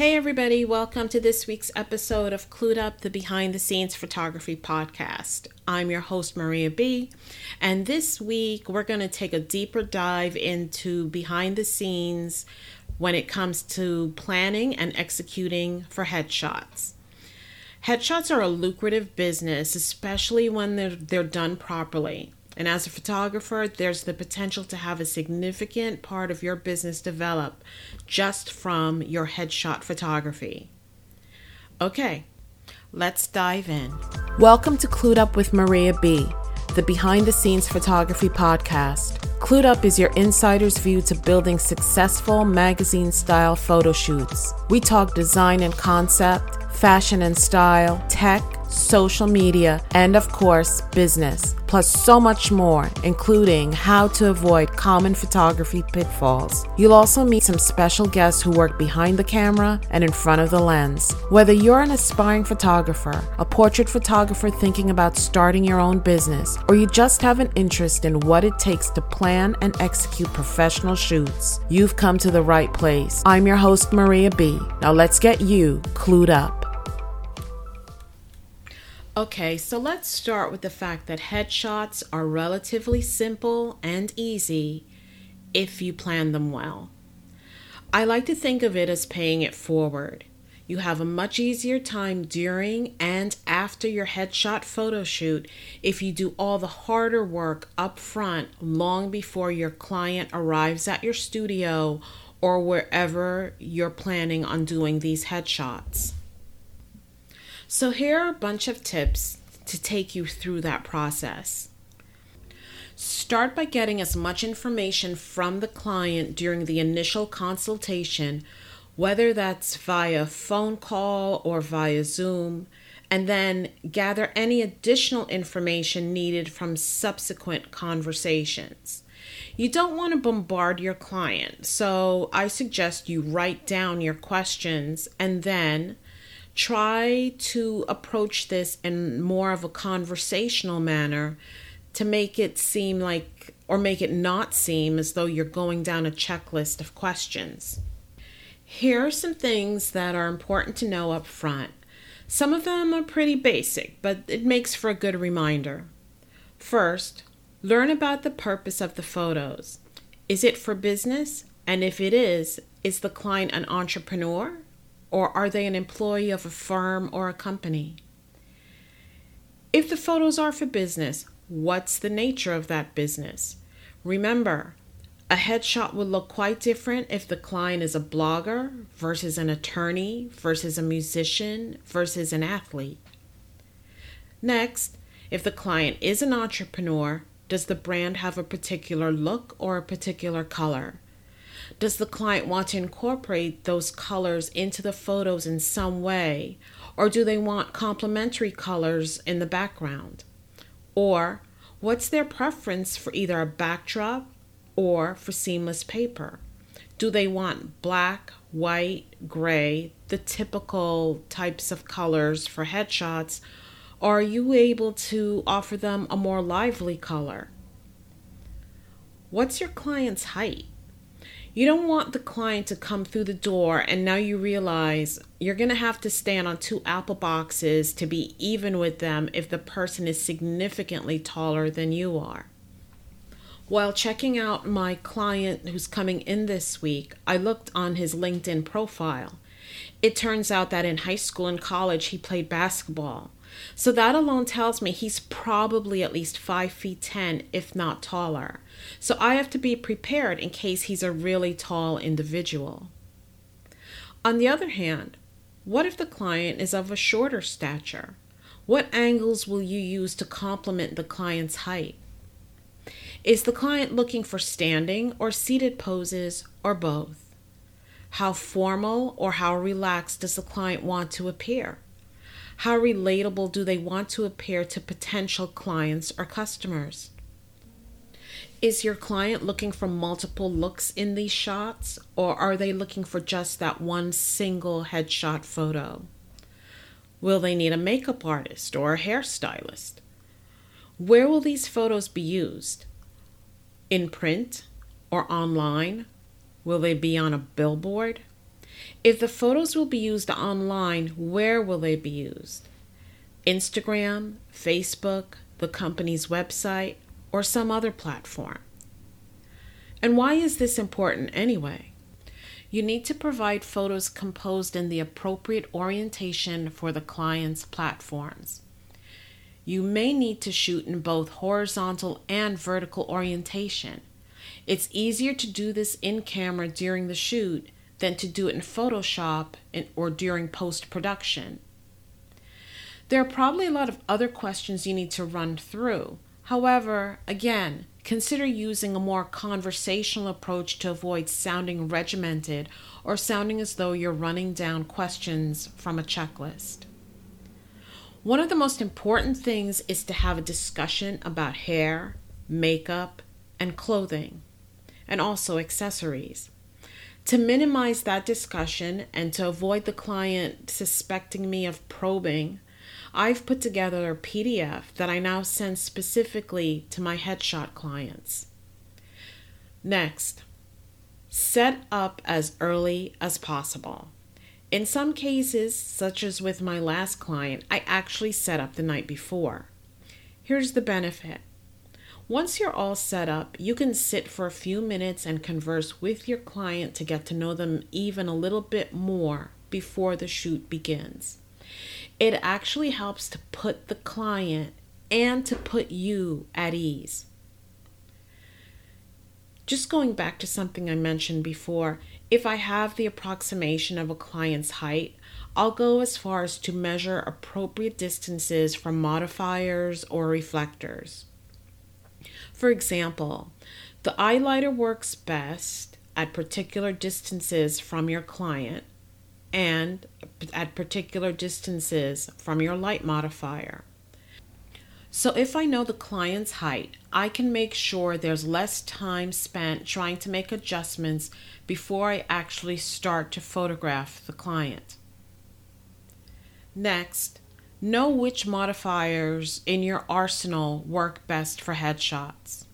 Hey, everybody, welcome to this week's episode of Clued Up, the behind the scenes photography podcast. I'm your host, Maria B. And this week, we're going to take a deeper dive into behind the scenes when it comes to planning and executing for headshots. Headshots are a lucrative business, especially when they're, they're done properly. And as a photographer, there's the potential to have a significant part of your business develop just from your headshot photography. Okay, let's dive in. Welcome to Clued Up with Maria B, the behind the scenes photography podcast. Clued Up is your insider's view to building successful magazine style photo shoots. We talk design and concept, fashion and style, tech, social media, and of course, business, plus so much more, including how to avoid common photography pitfalls. You'll also meet some special guests who work behind the camera and in front of the lens. Whether you're an aspiring photographer, a portrait photographer thinking about starting your own business, or you just have an interest in what it takes to plan and execute professional shoots, you've come to the right place. I'm your host, Maria B. Now let's get you clued up. Okay, so let's start with the fact that headshots are relatively simple and easy if you plan them well. I like to think of it as paying it forward. You have a much easier time during and after your headshot photo shoot if you do all the harder work up front long before your client arrives at your studio or wherever you're planning on doing these headshots. So, here are a bunch of tips to take you through that process. Start by getting as much information from the client during the initial consultation, whether that's via phone call or via Zoom, and then gather any additional information needed from subsequent conversations. You don't want to bombard your client, so I suggest you write down your questions and then try to approach this in more of a conversational manner to make it seem like or make it not seem as though you're going down a checklist of questions. Here are some things that are important to know up front. Some of them are pretty basic, but it makes for a good reminder. First, learn about the purpose of the photos. Is it for business? And if it is, is the client an entrepreneur or are they an employee of a firm or a company? If the photos are for business, what's the nature of that business? Remember, a headshot will look quite different if the client is a blogger versus an attorney versus a musician versus an athlete. Next, if the client is an entrepreneur, does the brand have a particular look or a particular color? Does the client want to incorporate those colors into the photos in some way? Or do they want complementary colors in the background? Or what's their preference for either a backdrop or for seamless paper? Do they want black, white, gray, the typical types of colors for headshots? Or are you able to offer them a more lively color? What's your client's height? You don't want the client to come through the door and now you realize you're going to have to stand on two apple boxes to be even with them if the person is significantly taller than you are. While checking out my client who's coming in this week, I looked on his LinkedIn profile. It turns out that in high school and college he played basketball. So that alone tells me he's probably at least 5 feet 10, if not taller. So I have to be prepared in case he's a really tall individual. On the other hand, what if the client is of a shorter stature? What angles will you use to complement the client's height? Is the client looking for standing or seated poses or both? How formal or how relaxed does the client want to appear? How relatable do they want to appear to potential clients or customers? Is your client looking for multiple looks in these shots, or are they looking for just that one single headshot photo? Will they need a makeup artist or a hairstylist? Where will these photos be used? In print or online? Will they be on a billboard? If the photos will be used online, where will they be used? Instagram, Facebook, the company's website, or some other platform? And why is this important anyway? You need to provide photos composed in the appropriate orientation for the client's platforms. You may need to shoot in both horizontal and vertical orientation. It's easier to do this in camera during the shoot than to do it in Photoshop or during post production. There are probably a lot of other questions you need to run through. However, again, consider using a more conversational approach to avoid sounding regimented or sounding as though you're running down questions from a checklist. One of the most important things is to have a discussion about hair, makeup, and clothing, and also accessories. To minimize that discussion and to avoid the client suspecting me of probing, I've put together a PDF that I now send specifically to my headshot clients. Next, set up as early as possible. In some cases, such as with my last client, I actually set up the night before. Here's the benefit once you're all set up, you can sit for a few minutes and converse with your client to get to know them even a little bit more before the shoot begins. It actually helps to put the client and to put you at ease. Just going back to something I mentioned before, if I have the approximation of a client's height, I'll go as far as to measure appropriate distances from modifiers or reflectors. For example, the Eyelighter works best at particular distances from your client and at particular distances from your light modifier. So, if I know the client's height, I can make sure there's less time spent trying to make adjustments before I actually start to photograph the client. Next, Know which modifiers in your arsenal work best for headshots.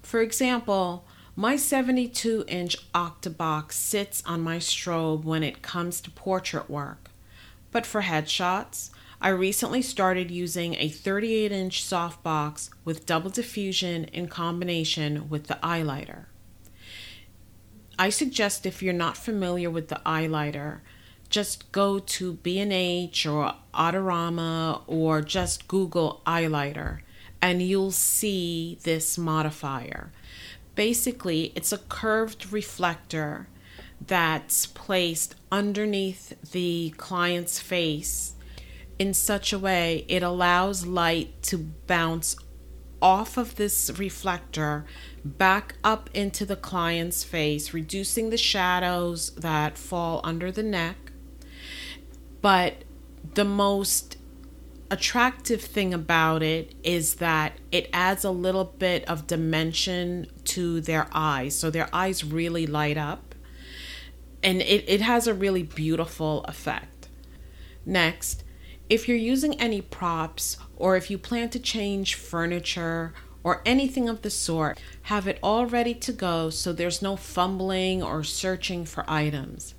For example, my 72 inch Octabox sits on my strobe when it comes to portrait work. But for headshots, I recently started using a 38 inch softbox with double diffusion in combination with the Eyelighter. I suggest if you're not familiar with the Eyelighter, just go to B&H or Adorama or just Google Eyelighter and you'll see this modifier. Basically, it's a curved reflector that's placed underneath the client's face in such a way it allows light to bounce off of this reflector back up into the client's face, reducing the shadows that fall under the neck but the most attractive thing about it is that it adds a little bit of dimension to their eyes. So their eyes really light up. And it, it has a really beautiful effect. Next, if you're using any props or if you plan to change furniture or anything of the sort, have it all ready to go so there's no fumbling or searching for items.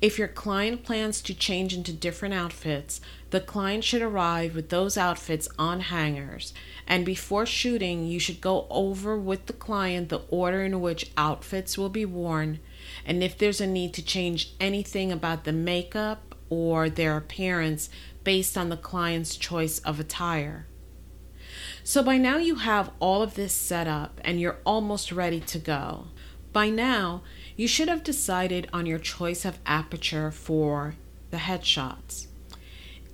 If your client plans to change into different outfits, the client should arrive with those outfits on hangers. And before shooting, you should go over with the client the order in which outfits will be worn and if there's a need to change anything about the makeup or their appearance based on the client's choice of attire. So by now you have all of this set up and you're almost ready to go. By now, you should have decided on your choice of aperture for the headshots.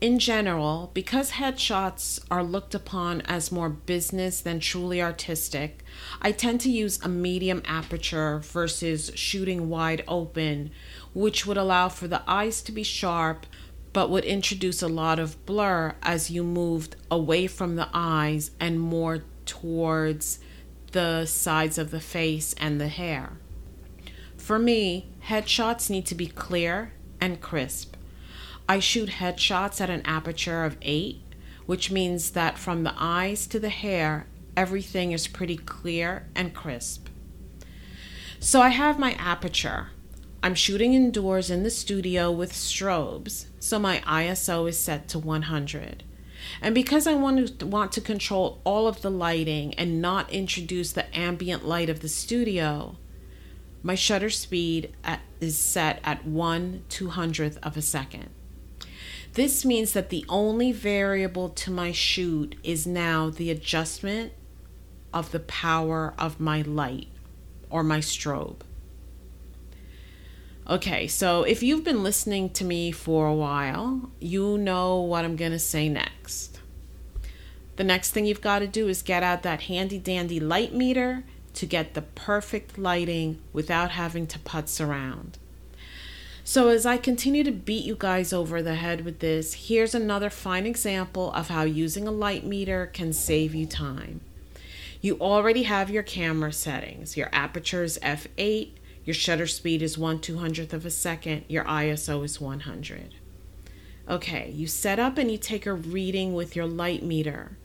In general, because headshots are looked upon as more business than truly artistic, I tend to use a medium aperture versus shooting wide open, which would allow for the eyes to be sharp but would introduce a lot of blur as you moved away from the eyes and more towards the sides of the face and the hair. For me, headshots need to be clear and crisp. I shoot headshots at an aperture of 8, which means that from the eyes to the hair, everything is pretty clear and crisp. So I have my aperture. I'm shooting indoors in the studio with strobes, so my ISO is set to 100. And because I want to want to control all of the lighting and not introduce the ambient light of the studio, my shutter speed at, is set at 1 200th of a second. This means that the only variable to my shoot is now the adjustment of the power of my light or my strobe. Okay, so if you've been listening to me for a while, you know what I'm going to say next. The next thing you've got to do is get out that handy dandy light meter to get the perfect lighting without having to putz around. So, as I continue to beat you guys over the head with this, here's another fine example of how using a light meter can save you time. You already have your camera settings. Your aperture is f8, your shutter speed is 1 200th of a second. Your ISO is 100. Okay, you set up and you take a reading with your light meter.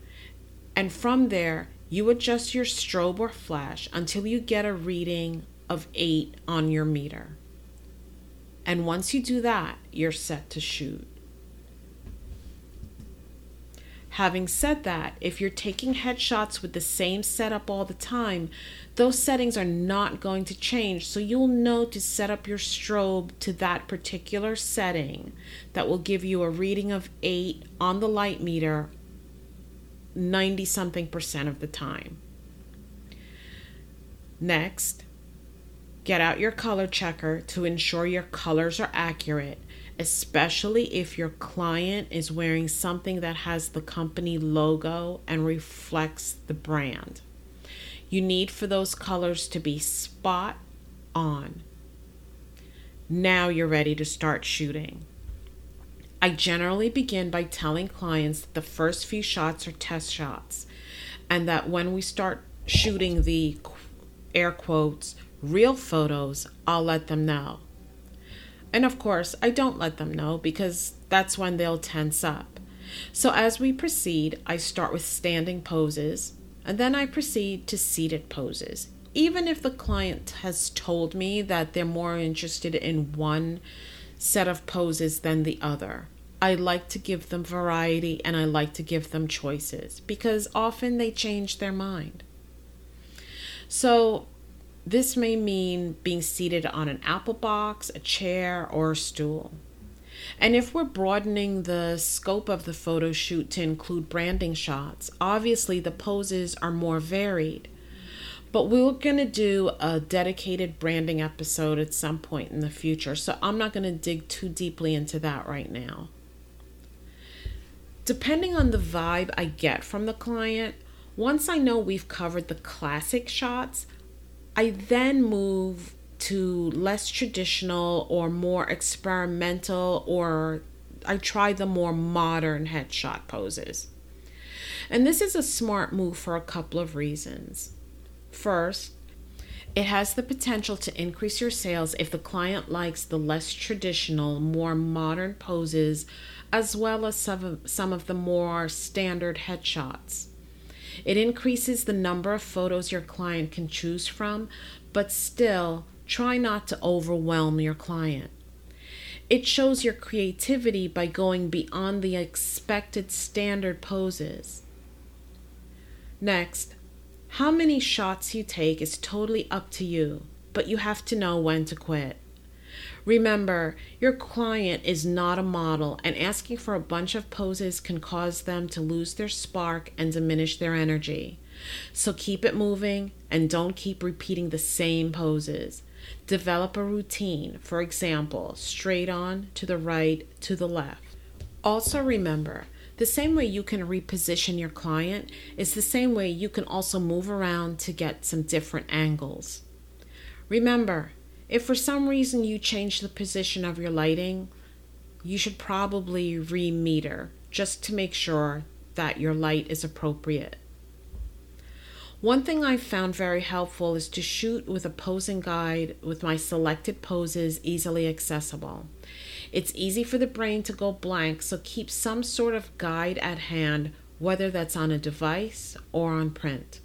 And from there, you adjust your strobe or flash until you get a reading of 8 on your meter. And once you do that, you're set to shoot. Having said that, if you're taking headshots with the same setup all the time, those settings are not going to change. So you'll know to set up your strobe to that particular setting that will give you a reading of 8 on the light meter 90 something percent of the time. Next, get out your color checker to ensure your colors are accurate especially if your client is wearing something that has the company logo and reflects the brand. You need for those colors to be spot on. Now you're ready to start shooting. I generally begin by telling clients that the first few shots are test shots and that when we start shooting the air quotes real photos, I'll let them know. And of course, I don't let them know because that's when they'll tense up. So as we proceed, I start with standing poses and then I proceed to seated poses. Even if the client has told me that they're more interested in one set of poses than the other, I like to give them variety and I like to give them choices because often they change their mind. So this may mean being seated on an apple box, a chair, or a stool. And if we're broadening the scope of the photo shoot to include branding shots, obviously the poses are more varied. But we're going to do a dedicated branding episode at some point in the future, so I'm not going to dig too deeply into that right now. Depending on the vibe I get from the client, once I know we've covered the classic shots, I then move to less traditional or more experimental, or I try the more modern headshot poses. And this is a smart move for a couple of reasons. First, it has the potential to increase your sales if the client likes the less traditional, more modern poses, as well as some of, some of the more standard headshots. It increases the number of photos your client can choose from, but still try not to overwhelm your client. It shows your creativity by going beyond the expected standard poses. Next, how many shots you take is totally up to you, but you have to know when to quit. Remember, your client is not a model, and asking for a bunch of poses can cause them to lose their spark and diminish their energy. So keep it moving and don't keep repeating the same poses. Develop a routine, for example, straight on, to the right, to the left. Also, remember, the same way you can reposition your client is the same way you can also move around to get some different angles. Remember, if for some reason you change the position of your lighting, you should probably re-meter just to make sure that your light is appropriate. One thing I've found very helpful is to shoot with a posing guide with my selected poses easily accessible. It's easy for the brain to go blank, so keep some sort of guide at hand, whether that's on a device or on print.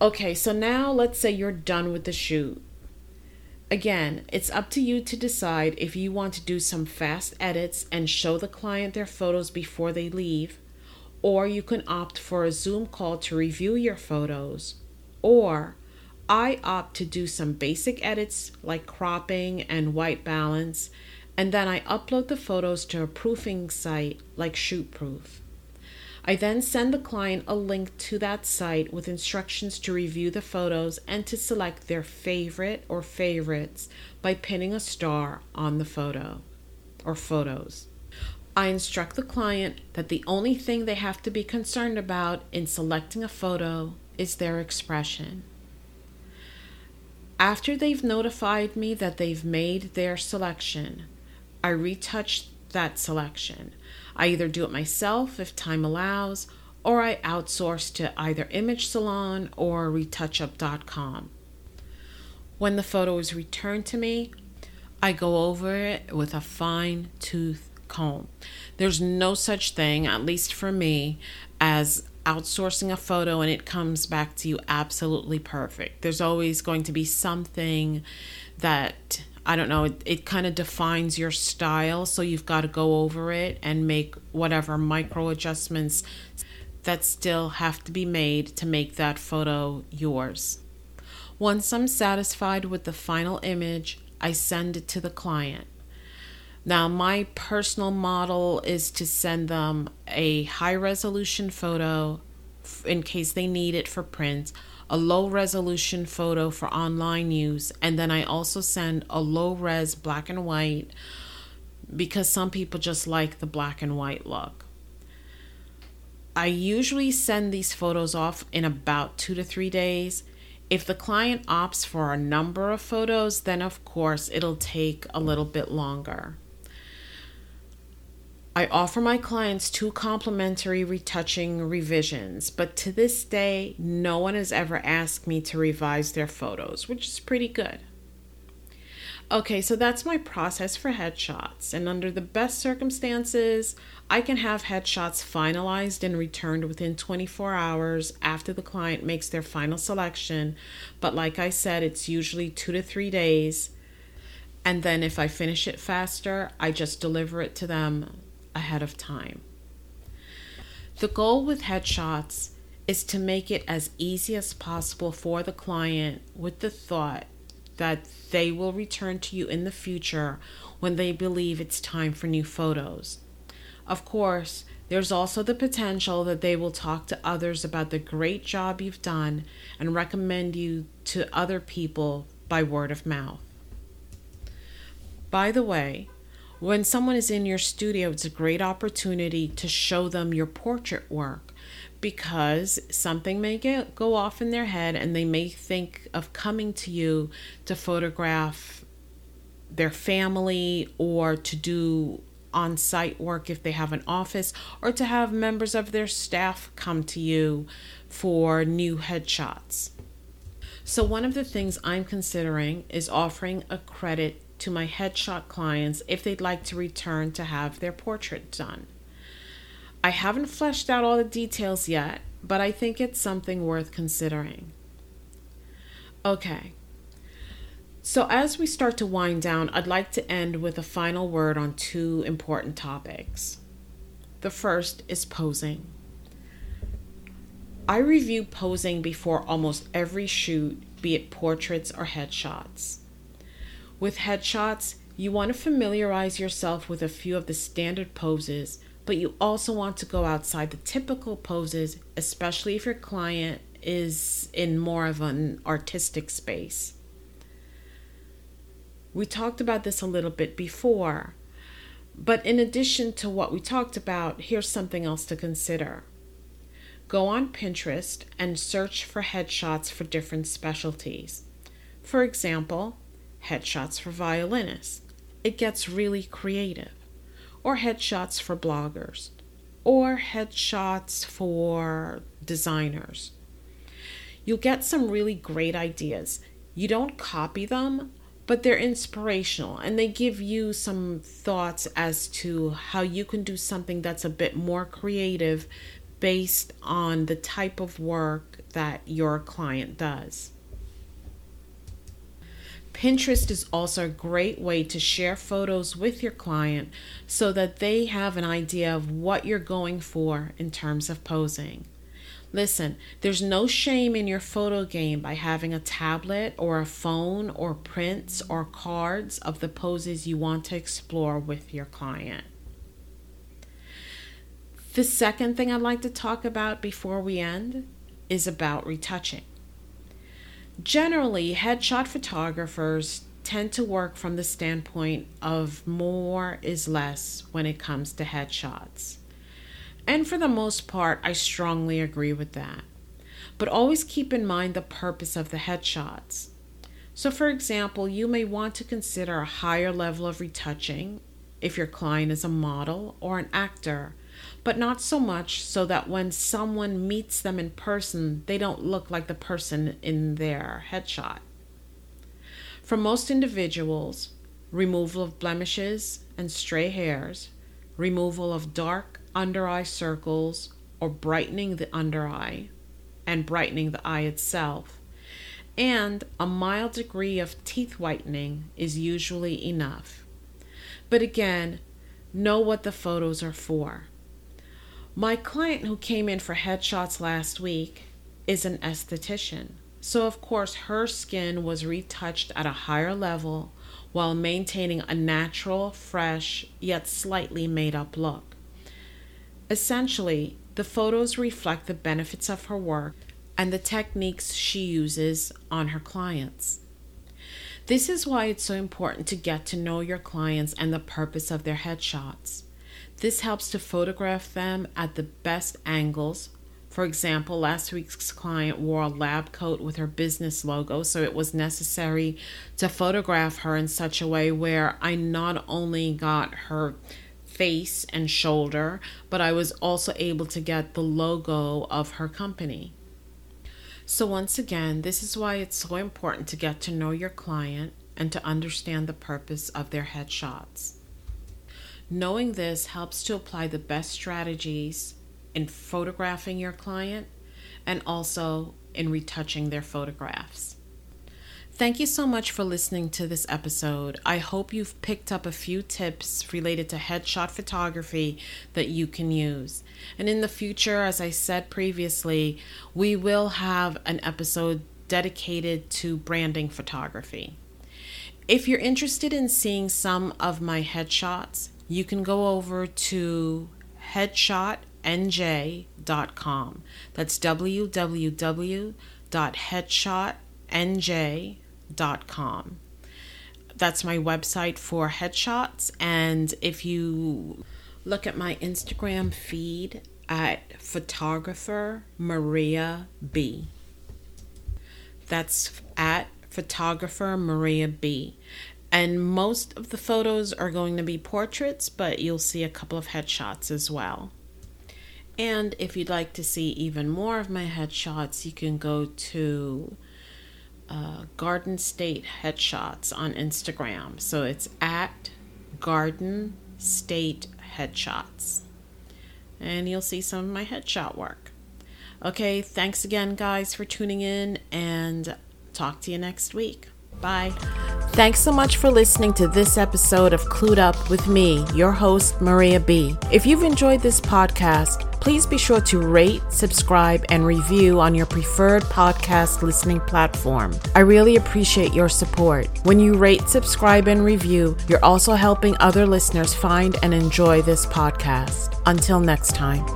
Okay, so now let's say you're done with the shoot. Again, it's up to you to decide if you want to do some fast edits and show the client their photos before they leave, or you can opt for a Zoom call to review your photos, or I opt to do some basic edits like cropping and white balance, and then I upload the photos to a proofing site like ShootProof. I then send the client a link to that site with instructions to review the photos and to select their favorite or favorites by pinning a star on the photo or photos. I instruct the client that the only thing they have to be concerned about in selecting a photo is their expression. After they've notified me that they've made their selection, I retouch that selection. I either do it myself if time allows, or I outsource to either Image Salon or retouchup.com. When the photo is returned to me, I go over it with a fine tooth comb. There's no such thing, at least for me, as outsourcing a photo and it comes back to you absolutely perfect. There's always going to be something that I don't know, it, it kind of defines your style. So you've got to go over it and make whatever micro adjustments that still have to be made to make that photo yours. Once I'm satisfied with the final image, I send it to the client. Now, my personal model is to send them a high resolution photo in case they need it for print, a low resolution photo for online use, and then I also send a low res black and white because some people just like the black and white look. I usually send these photos off in about two to three days. If the client opts for a number of photos, then of course it'll take a little bit longer. I offer my clients two complimentary retouching revisions, but to this day, no one has ever asked me to revise their photos, which is pretty good. Okay, so that's my process for headshots, and under the best circumstances, I can have headshots finalized and returned within 24 hours after the client makes their final selection. But like I said, it's usually two to three days. And then if I finish it faster, I just deliver it to them ahead of time. The goal with headshots is to make it as easy as possible for the client with the thought that they will return to you in the future when they believe it's time for new photos. Of course, there's also the potential that they will talk to others about the great job you've done and recommend you to other people by word of mouth. By the way, when someone is in your studio, it's a great opportunity to show them your portrait work because something may get, go off in their head and they may think of coming to you to photograph their family or to do on site work if they have an office or to have members of their staff come to you for new headshots. So, one of the things I'm considering is offering a credit to my headshot clients if they'd like to return to have their portrait done. I haven't fleshed out all the details yet, but I think it's something worth considering. Okay. So, as we start to wind down, I'd like to end with a final word on two important topics. The first is posing. I review posing before almost every shoot, be it portraits or headshots. With headshots, you want to familiarize yourself with a few of the standard poses, but you also want to go outside the typical poses, especially if your client is in more of an artistic space. We talked about this a little bit before, but in addition to what we talked about, here's something else to consider. Go on Pinterest and search for headshots for different specialties. For example, headshots for violinists. It gets really creative. Or headshots for bloggers. Or headshots for designers. You'll get some really great ideas. You don't copy them, but they're inspirational and they give you some thoughts as to how you can do something that's a bit more creative based on the type of work that your client does. Pinterest is also a great way to share photos with your client so that they have an idea of what you're going for in terms of posing. Listen, there's no shame in your photo game by having a tablet or a phone or prints or cards of the poses you want to explore with your client. The second thing I'd like to talk about before we end is about retouching. Generally, headshot photographers tend to work from the standpoint of more is less when it comes to headshots. And for the most part, I strongly agree with that. But always keep in mind the purpose of the headshots. So, for example, you may want to consider a higher level of retouching if your client is a model or an actor, but not so much so that when someone meets them in person, they don't look like the person in their headshot. For most individuals, removal of blemishes and stray hairs, removal of dark under eye circles or brightening the under eye and brightening the eye itself. And a mild degree of teeth whitening is usually enough. But again, know what the photos are for. My client who came in for headshots last week is an esthetician. So, of course, her skin was retouched at a higher level while maintaining a natural, fresh, yet slightly made up look. Essentially, the photos reflect the benefits of her work and the techniques she uses on her clients. This is why it's so important to get to know your clients and the purpose of their headshots. This helps to photograph them at the best angles. For example, last week's client wore a lab coat with her business logo, so it was necessary to photograph her in such a way where I not only got her face and shoulder, but I was also able to get the logo of her company. So, once again, this is why it's so important to get to know your client and to understand the purpose of their headshots. Knowing this helps to apply the best strategies in photographing your client and also in retouching their photographs. Thank you so much for listening to this episode. I hope you've picked up a few tips related to headshot photography that you can use. And in the future, as I said previously, we will have an episode dedicated to branding photography. If you're interested in seeing some of my headshots, you can go over to headshotnj.com. That's www.headshotnj.com That's my website for headshots. And if you look at my Instagram feed at photographer Maria B. That's at photographer Maria B. And most of the photos are going to be portraits, but you'll see a couple of headshots as well. And if you'd like to see even more of my headshots, you can go to uh, Garden State Headshots on Instagram. So it's at Garden State Headshots. And you'll see some of my headshot work. Okay, thanks again, guys, for tuning in, and talk to you next week. Bye. Thanks so much for listening to this episode of Clued Up with me, your host, Maria B. If you've enjoyed this podcast, please be sure to rate, subscribe, and review on your preferred podcast listening platform. I really appreciate your support. When you rate, subscribe, and review, you're also helping other listeners find and enjoy this podcast. Until next time.